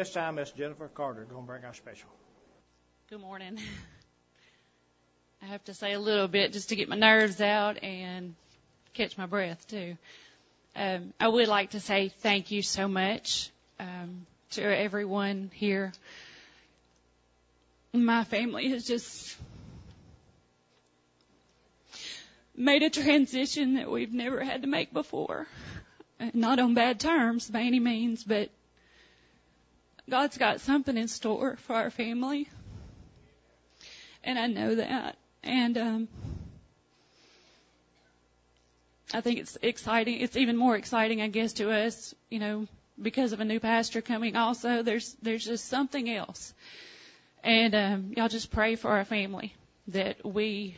this time, Miss Jennifer Carter going to bring our special. Good morning. I have to say a little bit just to get my nerves out and catch my breath too. Um, I would like to say thank you so much um, to everyone here. My family has just made a transition that we've never had to make before. Not on bad terms by any means, but God's got something in store for our family. And I know that. And um I think it's exciting. It's even more exciting, I guess, to us, you know, because of a new pastor coming also. There's there's just something else. And um y'all just pray for our family that we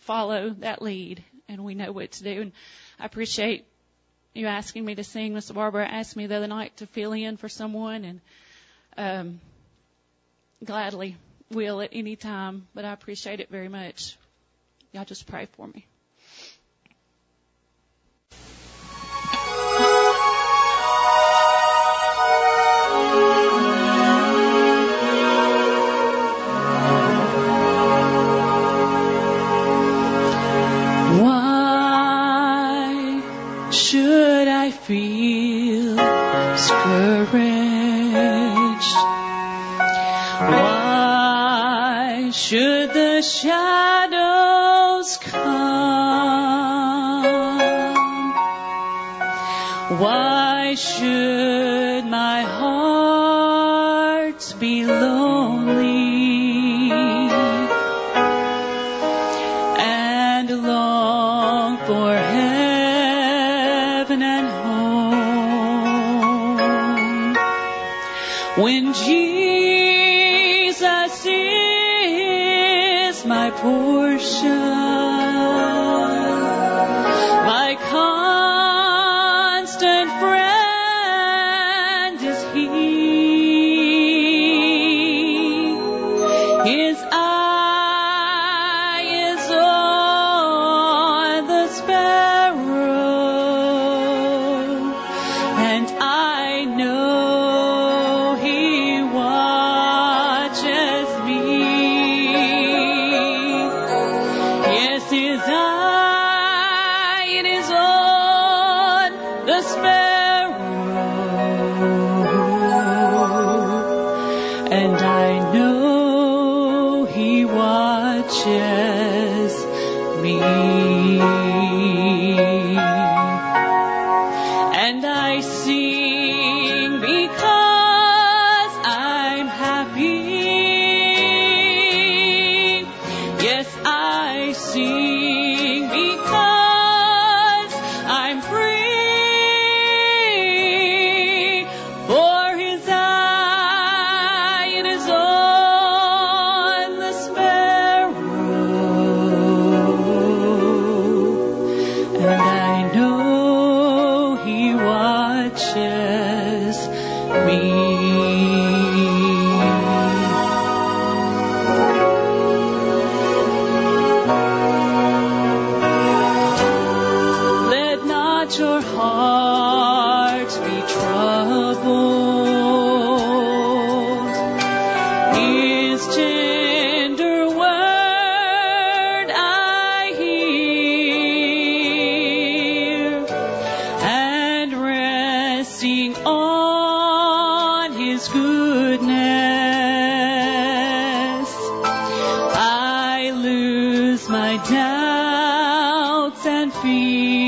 follow that lead and we know what to do. And I appreciate you asking me to sing. Miss Barbara asked me the other night to fill in for someone and um gladly will at any time, but I appreciate it very much. Y'all just pray for me. Feel discouraged? Why should the shadows come? Why should When Jesus is my portion, my doubts and fears.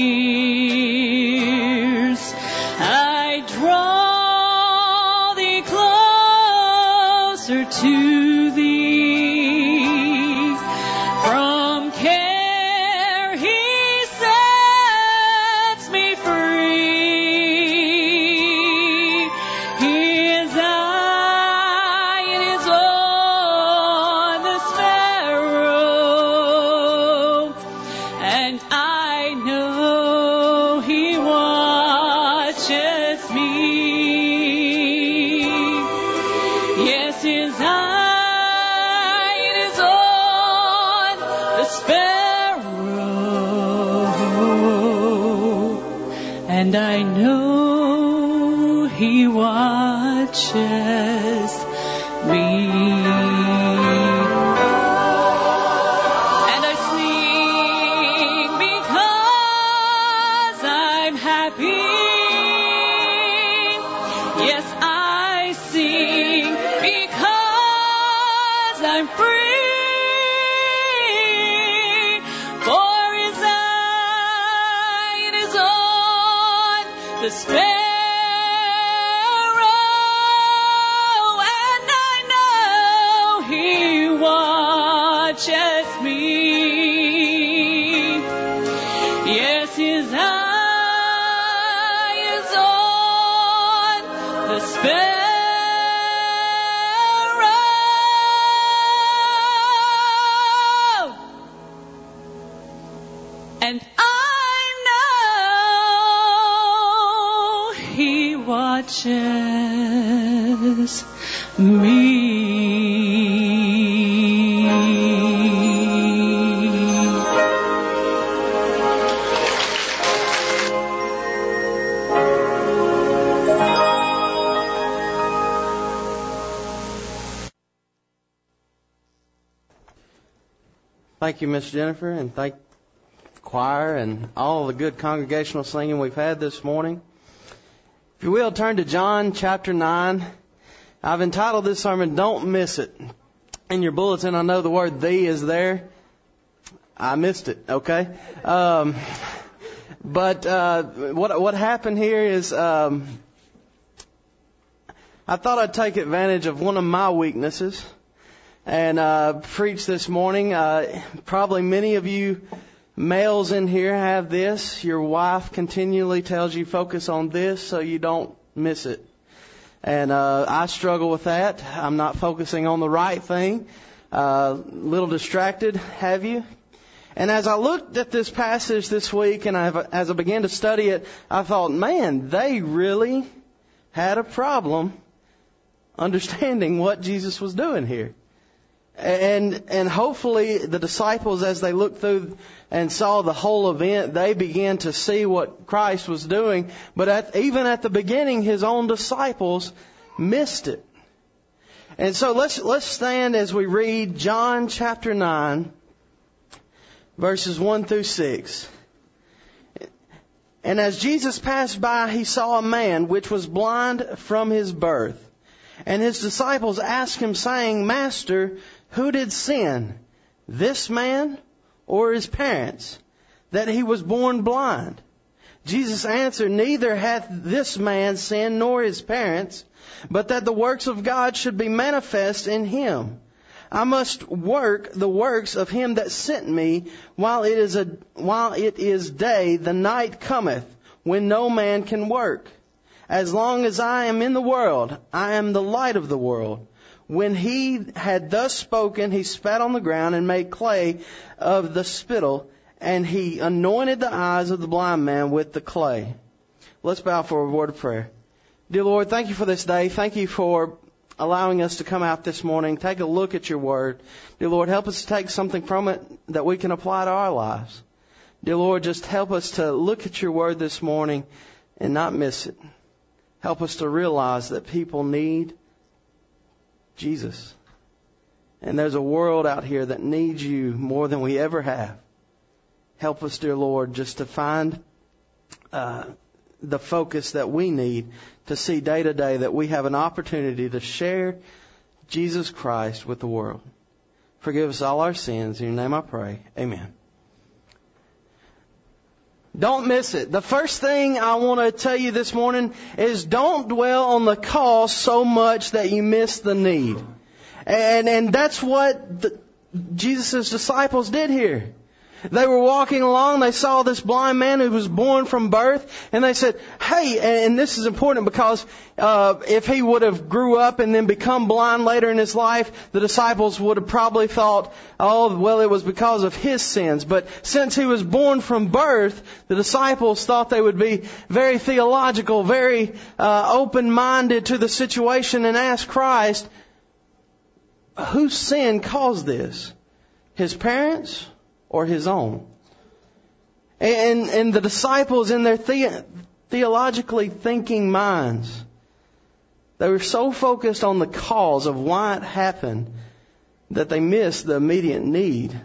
Thank you, Miss Jennifer, and thank the choir and all the good congregational singing we've had this morning. If you will, turn to John chapter 9. I've entitled this sermon, Don't Miss It. In your bulletin, I know the word thee is there. I missed it, okay? Um, but uh, what, what happened here is um, I thought I'd take advantage of one of my weaknesses and uh, preach this morning. Uh, probably many of you males in here have this. Your wife continually tells you focus on this so you don't miss it. And uh, I struggle with that. I'm not focusing on the right thing. A uh, little distracted, have you? And as I looked at this passage this week and I, as I began to study it, I thought, man, they really had a problem understanding what Jesus was doing here. And, and hopefully the disciples, as they looked through and saw the whole event, they began to see what Christ was doing. But at, even at the beginning, his own disciples missed it. And so let's, let's stand as we read John chapter 9, verses 1 through 6. And as Jesus passed by, he saw a man which was blind from his birth. And his disciples asked him, saying, Master, who did sin? This man or his parents? That he was born blind? Jesus answered, Neither hath this man sinned nor his parents, but that the works of God should be manifest in him. I must work the works of him that sent me while it is a, while it is day, the night cometh when no man can work. As long as I am in the world, I am the light of the world. When he had thus spoken, he spat on the ground and made clay of the spittle, and he anointed the eyes of the blind man with the clay. Let's bow for a word of prayer. Dear Lord, thank you for this day. Thank you for allowing us to come out this morning, take a look at your word. Dear Lord, help us to take something from it that we can apply to our lives. Dear Lord, just help us to look at your word this morning and not miss it. Help us to realize that people need Jesus. And there's a world out here that needs you more than we ever have. Help us, dear Lord, just to find uh, the focus that we need to see day to day that we have an opportunity to share Jesus Christ with the world. Forgive us all our sins. In your name I pray. Amen. Don't miss it. The first thing I want to tell you this morning is don't dwell on the cost so much that you miss the need. And, and that's what the, Jesus' disciples did here. They were walking along, they saw this blind man who was born from birth, and they said, hey, and this is important because uh, if he would have grew up and then become blind later in his life, the disciples would have probably thought, oh, well, it was because of his sins. But since he was born from birth, the disciples thought they would be very theological, very uh, open-minded to the situation and ask Christ, whose sin caused this? His parents? Or his own. And, and the disciples in their the, theologically thinking minds, they were so focused on the cause of why it happened that they missed the immediate need.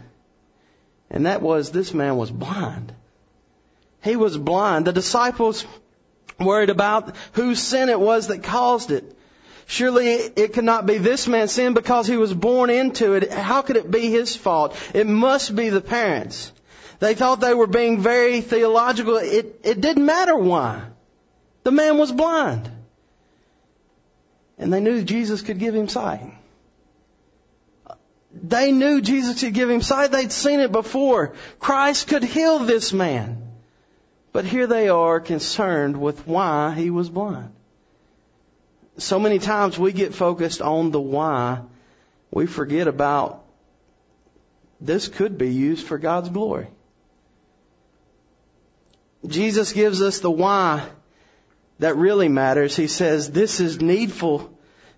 And that was this man was blind. He was blind. The disciples worried about whose sin it was that caused it. Surely it cannot be this man's sin because he was born into it. How could it be his fault? It must be the parents. They thought they were being very theological. It, it didn't matter why. The man was blind. And they knew Jesus could give him sight. They knew Jesus could give him sight. They'd seen it before. Christ could heal this man. But here they are concerned with why he was blind so many times we get focused on the why. We forget about this could be used for God's glory. Jesus gives us the why that really matters. He says this is needful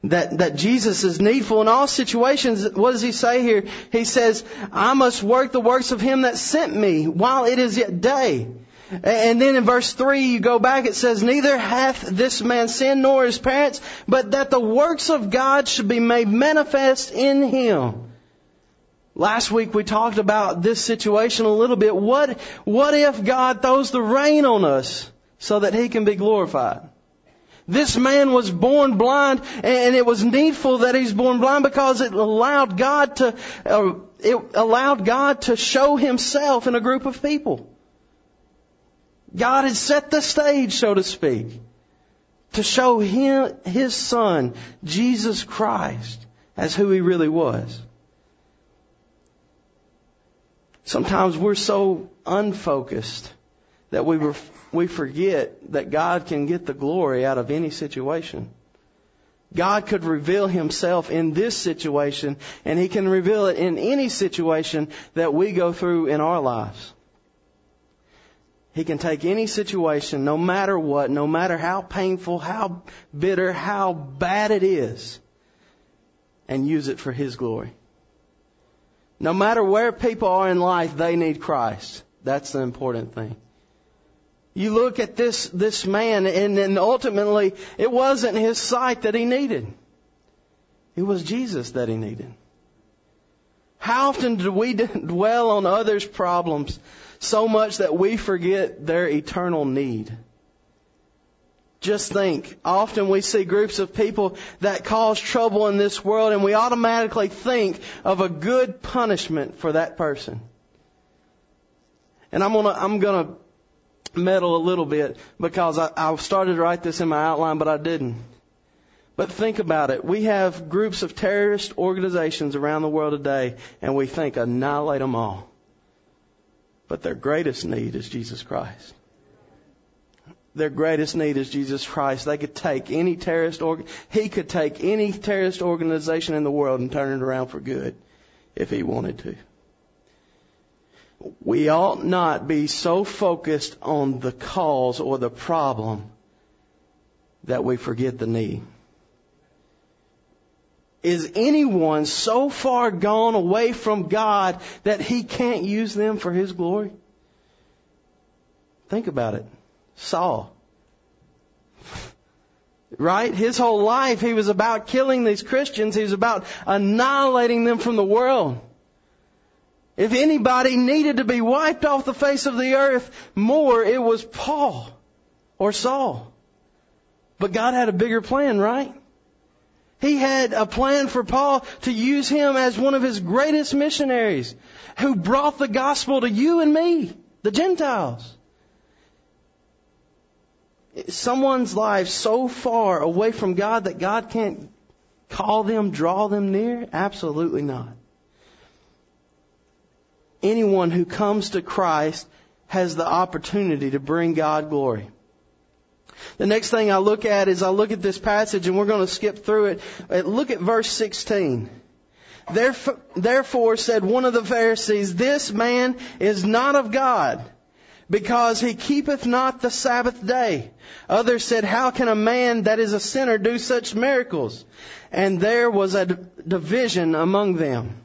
that, that Jesus is needful in all situations. What does he say here? He says, I must work the works of him that sent me while it is yet day. And then in verse 3, you go back, it says, Neither hath this man sinned nor his parents, but that the works of God should be made manifest in him. Last week we talked about this situation a little bit. What, what if God throws the rain on us so that he can be glorified? This man was born blind, and it was needful that he's born blind because it allowed God to, uh, it allowed God to show himself in a group of people. God had set the stage, so to speak, to show him, his son, Jesus Christ, as who he really was. Sometimes we're so unfocused that we we forget that God can get the glory out of any situation. God could reveal himself in this situation and he can reveal it in any situation that we go through in our lives. He can take any situation, no matter what, no matter how painful, how bitter, how bad it is, and use it for His glory. No matter where people are in life, they need Christ. That's the important thing. You look at this, this man and, and ultimately it wasn't his sight that he needed. It was Jesus that he needed. How often do we dwell on others' problems so much that we forget their eternal need? Just think, often we see groups of people that cause trouble in this world and we automatically think of a good punishment for that person. And I'm gonna, I'm gonna meddle a little bit because I, I started to write this in my outline, but I didn't. But think about it. We have groups of terrorist organizations around the world today, and we think annihilate them all. But their greatest need is Jesus Christ. Their greatest need is Jesus Christ. They could take any terrorist org- he could take any terrorist organization in the world and turn it around for good if he wanted to we ought not be so focused on the cause or the problem that we forget the need. Is anyone so far gone away from God that he can't use them for his glory? Think about it. Saul. Right? His whole life he was about killing these Christians. He was about annihilating them from the world. If anybody needed to be wiped off the face of the earth more, it was Paul or Saul. But God had a bigger plan, right? He had a plan for Paul to use him as one of his greatest missionaries who brought the gospel to you and me, the Gentiles. Someone's life so far away from God that God can't call them, draw them near? Absolutely not anyone who comes to Christ has the opportunity to bring God glory. The next thing I look at is I look at this passage and we're going to skip through it. Uh, look at verse 16. Therefore, therefore said one of the Pharisees, this man is not of God because he keepeth not the Sabbath day. Others said, how can a man that is a sinner do such miracles? And there was a division among them.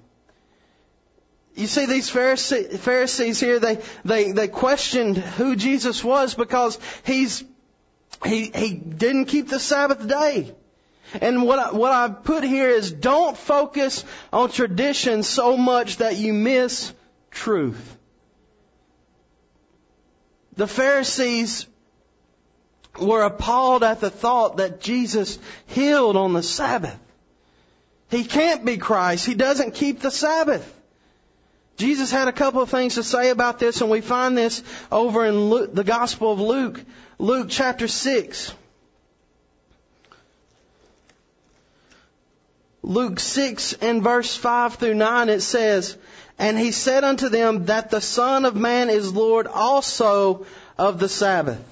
You see these Pharisees here, they, they, they questioned who Jesus was because he's, he, he didn't keep the Sabbath day. And what I, what I put here is don't focus on tradition so much that you miss truth. The Pharisees were appalled at the thought that Jesus healed on the Sabbath. He can't be Christ. He doesn't keep the Sabbath. Jesus had a couple of things to say about this, and we find this over in Luke, the Gospel of Luke, Luke chapter 6. Luke 6 and verse 5 through 9 it says, And he said unto them that the Son of Man is Lord also of the Sabbath.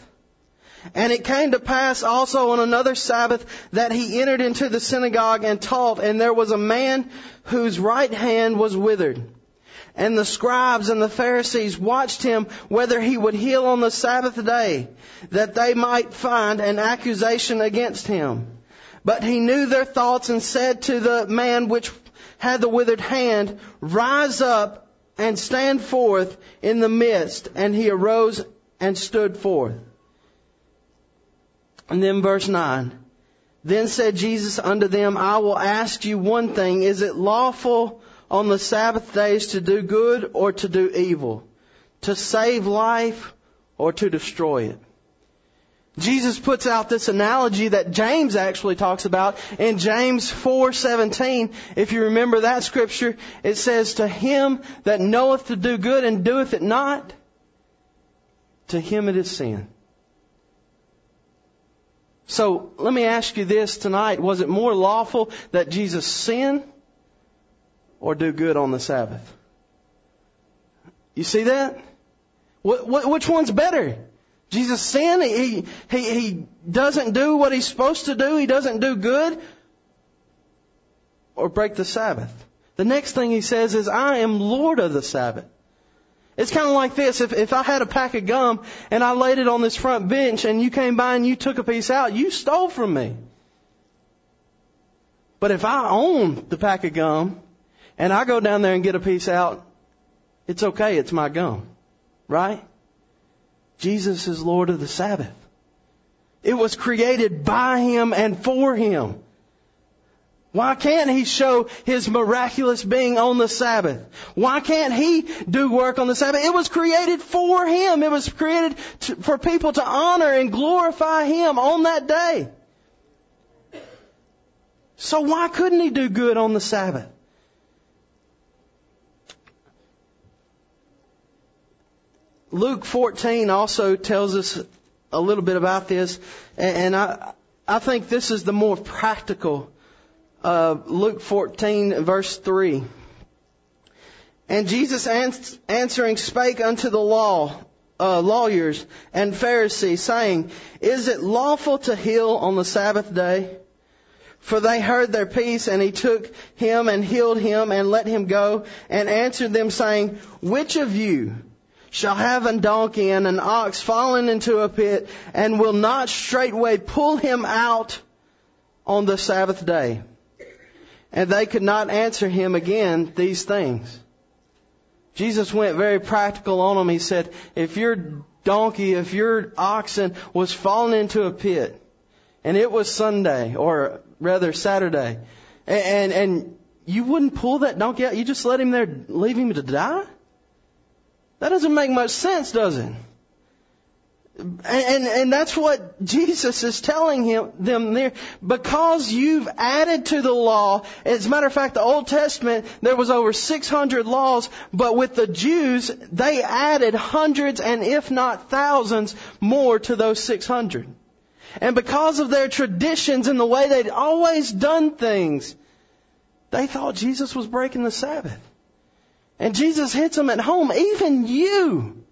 And it came to pass also on another Sabbath that he entered into the synagogue and taught, and there was a man whose right hand was withered. And the scribes and the Pharisees watched him whether he would heal on the Sabbath day, that they might find an accusation against him. But he knew their thoughts and said to the man which had the withered hand, Rise up and stand forth in the midst. And he arose and stood forth. And then verse 9. Then said Jesus unto them, I will ask you one thing. Is it lawful on the Sabbath days to do good or to do evil? To save life or to destroy it? Jesus puts out this analogy that James actually talks about in James 4:17. If you remember that scripture, it says, "To him that knoweth to do good and doeth it not, to him it is sin." So let me ask you this tonight. Was it more lawful that Jesus sin or do good on the Sabbath? You see that? which one's better? Jesus sin, he, he, he doesn't do what he's supposed to do, he doesn't do good, or break the Sabbath. The next thing he says is, I am Lord of the Sabbath. It's kind of like this. If, if I had a pack of gum and I laid it on this front bench and you came by and you took a piece out, you stole from me. But if I own the pack of gum and I go down there and get a piece out, it's okay. It's my gum. Right? Jesus is Lord of the Sabbath. It was created by Him and for Him. Why can't he show his miraculous being on the Sabbath? Why can't he do work on the Sabbath? It was created for him. It was created to, for people to honor and glorify him on that day. So why couldn't he do good on the Sabbath? Luke 14 also tells us a little bit about this, and I, I think this is the more practical uh, Luke 14, verse 3. And Jesus ans- answering spake unto the law, uh, lawyers and Pharisees, saying, Is it lawful to heal on the Sabbath day? For they heard their peace, and he took him and healed him and let him go, and answered them, saying, Which of you shall have a donkey and an ox fallen into a pit, and will not straightway pull him out on the Sabbath day? And they could not answer him again these things. Jesus went very practical on them. He said, if your donkey, if your oxen was fallen into a pit, and it was Sunday, or rather Saturday, and, and you wouldn't pull that donkey out, you just let him there, leave him to die? That doesn't make much sense, does it? And, and, and that's what Jesus is telling him, them there. Because you've added to the law, as a matter of fact, the Old Testament, there was over 600 laws, but with the Jews, they added hundreds and if not thousands more to those 600. And because of their traditions and the way they'd always done things, they thought Jesus was breaking the Sabbath. And Jesus hits them at home. Even you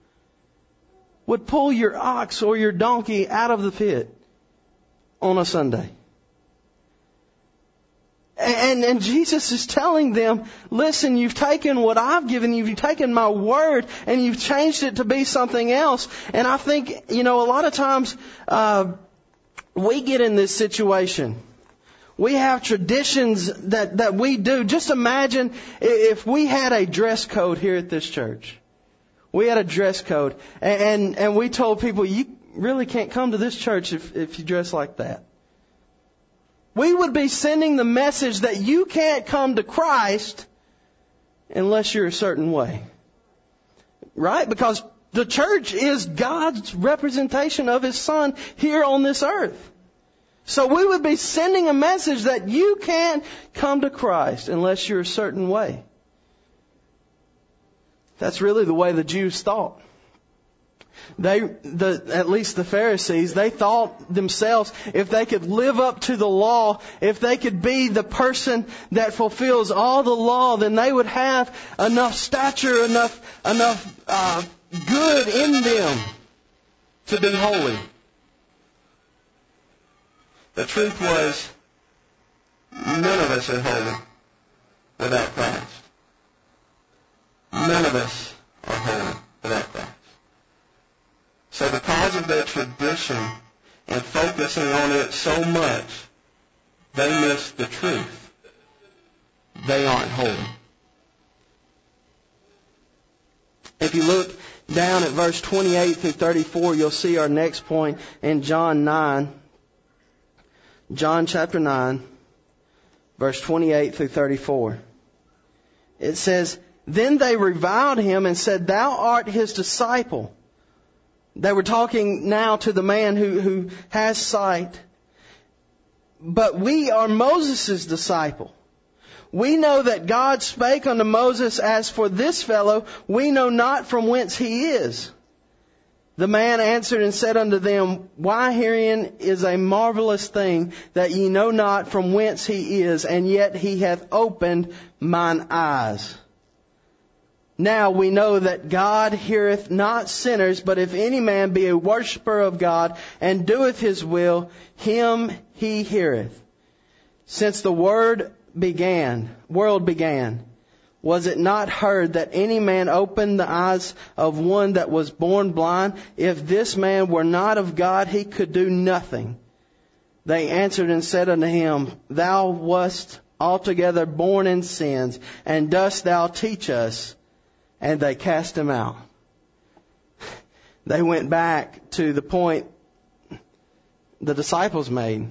would pull your ox or your donkey out of the pit on a Sunday. And, and Jesus is telling them, listen, you've taken what I've given you, you've taken my word, and you've changed it to be something else. And I think, you know, a lot of times, uh, we get in this situation. We have traditions that, that we do. Just imagine if we had a dress code here at this church. We had a dress code, and, and, and we told people, you really can't come to this church if, if you dress like that. We would be sending the message that you can't come to Christ unless you're a certain way. Right? Because the church is God's representation of His Son here on this earth. So we would be sending a message that you can't come to Christ unless you're a certain way. That's really the way the Jews thought. They, the, at least the Pharisees, they thought themselves if they could live up to the law, if they could be the person that fulfills all the law, then they would have enough stature, enough, enough uh, good in them to be holy. The truth was, none of us are holy without Christ. none of us are holy without Christ. So because of their tradition and focusing on it so much, they miss the truth. They aren't holy. If you look down at verse 28 through 34, you'll see our next point in John 9. John chapter 9, verse 28 through 34. It says, Then they reviled him and said, Thou art his disciple. They were talking now to the man who, who has sight. But we are Moses' disciple. We know that God spake unto Moses, As for this fellow, we know not from whence he is. The man answered and said unto them, Why herein is a marvelous thing that ye know not from whence he is, and yet he hath opened mine eyes. Now we know that God heareth not sinners, but if any man be a worshipper of God and doeth his will, him he heareth. Since the word began, world began, was it not heard that any man opened the eyes of one that was born blind? If this man were not of God, he could do nothing. They answered and said unto him, Thou wast altogether born in sins, and dost thou teach us? And they cast him out. They went back to the point the disciples made,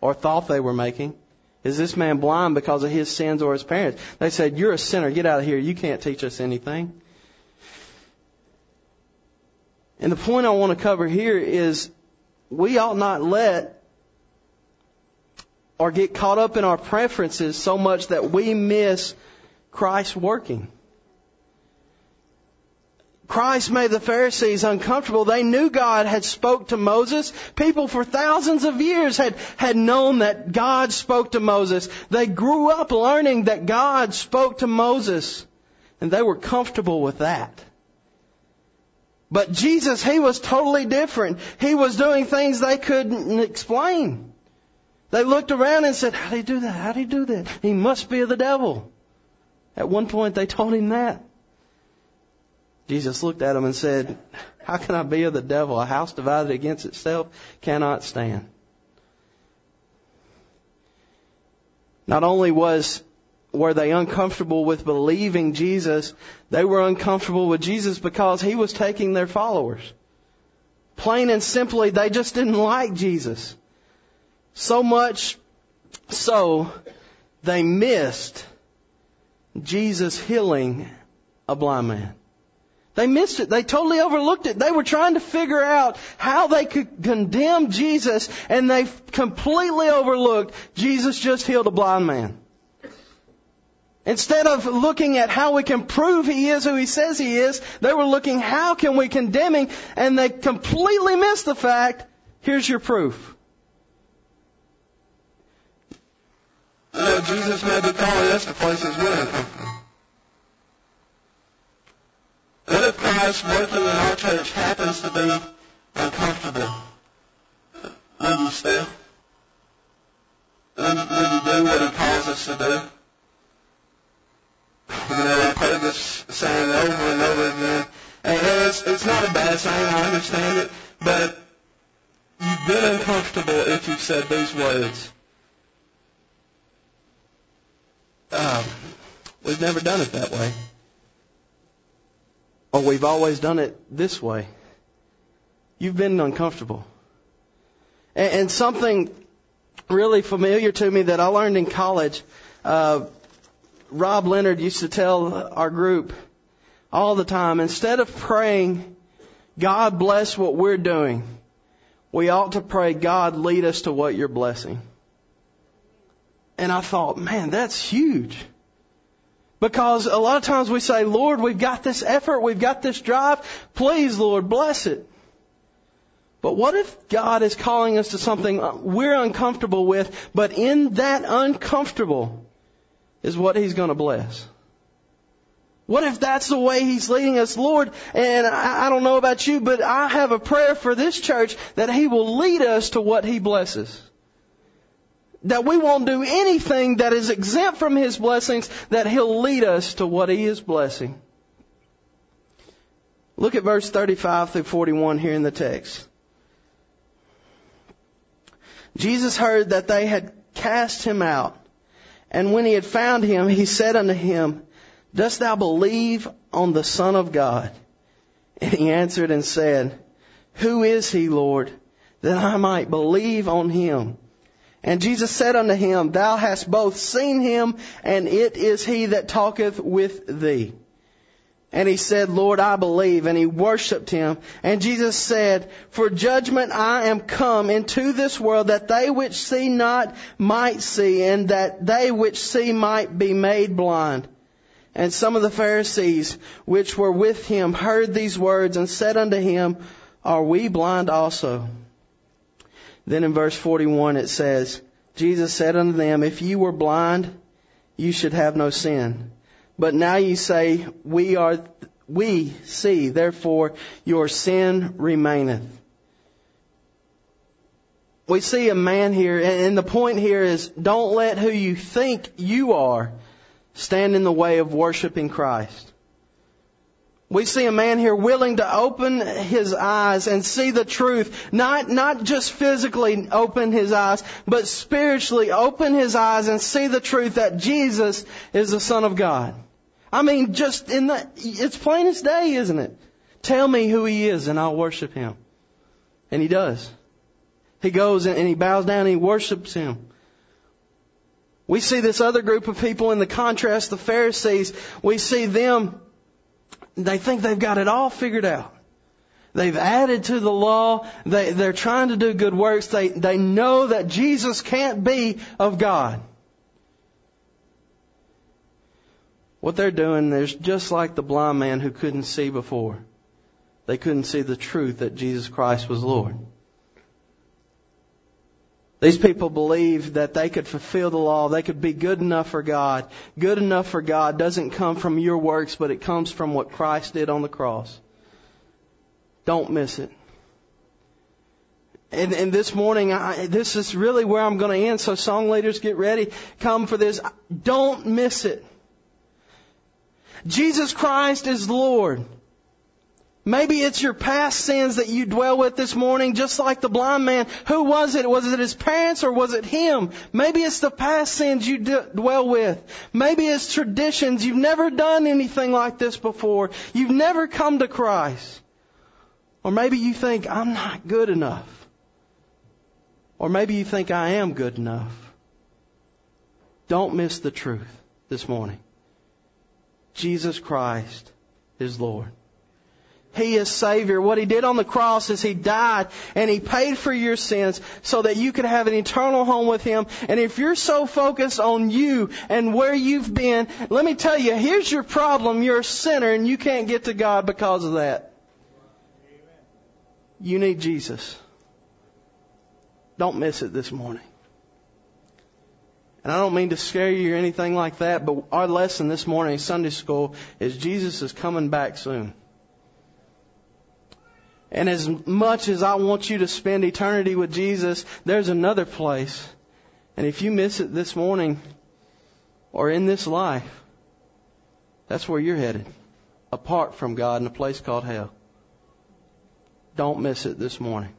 or thought they were making. Is this man blind because of his sins or his parents? They said, You're a sinner. Get out of here. You can't teach us anything. And the point I want to cover here is we ought not let or get caught up in our preferences so much that we miss Christ working. Christ made the Pharisees uncomfortable. They knew God had spoke to Moses. People for thousands of years had, had known that God spoke to Moses. They grew up learning that God spoke to Moses. And they were comfortable with that. But Jesus, He was totally different. He was doing things they couldn't explain. They looked around and said, how did he do that? How did he do that? He must be the devil. At one point they told him that. Jesus looked at him and said, How can I be of the devil? A house divided against itself cannot stand. Not only was were they uncomfortable with believing Jesus, they were uncomfortable with Jesus because he was taking their followers. Plain and simply, they just didn't like Jesus. So much so, they missed Jesus healing a blind man. They missed it. They totally overlooked it. They were trying to figure out how they could condemn Jesus and they completely overlooked Jesus just healed a blind man. Instead of looking at how we can prove he is who he says he is, they were looking how can we condemn him and they completely missed the fact, here's your proof. You Jesus may be calling us to places we're What if Christ working in our church happens to be uncomfortable? Will you still? Will, you do what he calls us to do? You know, I've heard this saying over and over again. And it's, it's not a bad saying, I understand it, but you've been uncomfortable if you've said these words. Um, we've never done it that way. Or we've always done it this way. You've been uncomfortable. And, and something really familiar to me that I learned in college, uh, Rob Leonard used to tell our group all the time, instead of praying, God bless what we're doing, we ought to pray, God lead us to what you're blessing. And I thought, man, that's huge. Because a lot of times we say, Lord, we've got this effort, we've got this drive, please, Lord, bless it. But what if God is calling us to something we're uncomfortable with, but in that uncomfortable is what He's going to bless? What if that's the way He's leading us, Lord? And I, don't know about you, but I have a prayer for this church that He will lead us to what He blesses that we won't do anything that is exempt from His blessings, that He'll lead us to what He is blessing. Look at verse 35 through 41 here in the text. Jesus heard that they had cast him out. And when he had found him, he said unto him, Dost thou believe on the Son of God? And he answered and said, Who is he, Lord, that I might believe on him? And Jesus said unto him, Thou hast both seen him, and it is he that talketh with thee. And he said, Lord, I believe. And he worshiped him. And Jesus said, For judgment I am come into this world that they which see not might see and that they which see might be made blind. And some of the Pharisees which were with him heard these words and said unto him, Are we blind also? Then in verse 41 it says, Jesus said unto them, If you were blind, you should have no sin. But now you say, we are, we see, therefore your sin remaineth. We see a man here, and the point here is don't let who you think you are stand in the way of worshiping Christ. We see a man here willing to open his eyes and see the truth. Not, not just physically open his eyes, but spiritually open his eyes and see the truth that Jesus is the Son of God. I mean, just in the, it's plain as day, isn't it? Tell me who he is and I'll worship him. And he does. He goes and he bows down and he worships him. We see this other group of people in the contrast, the Pharisees. We see them, they think they've got it all figured out. They've added to the law. They, they're trying to do good works. They, they know that Jesus can't be of God. What they're doing is just like the blind man who couldn't see before. They couldn't see the truth that Jesus Christ was Lord. These people believe that they could fulfill the law, they could be good enough for God. Good enough for God doesn't come from your works, but it comes from what Christ did on the cross. Don't miss it. And, and this morning, I, this is really where I'm going to end. So song leaders, get ready. Come for this. Don't miss it. Jesus Christ is Lord. Maybe it's your past sins that you dwell with this morning, just like the blind man. Who was it? Was it his parents or was it him? Maybe it's the past sins you d- dwell with. Maybe it's traditions. You've never done anything like this before. You've never come to Christ. Or maybe you think, I'm not good enough. Or maybe you think, I am good enough. Don't miss the truth this morning. Jesus Christ is Lord. He is Savior. What He did on the cross is He died and He paid for your sins so that you could have an eternal home with Him. And if you're so focused on you and where you've been, let me tell you, here's your problem. You're a sinner and you can't get to God because of that. You need Jesus. Don't miss it this morning. And I don't mean to scare you or anything like that, but our lesson this morning in Sunday school is Jesus is coming back soon. And as much as I want you to spend eternity with Jesus, there's another place. And if you miss it this morning or in this life, that's where you're headed. Apart from God in a place called hell. Don't miss it this morning.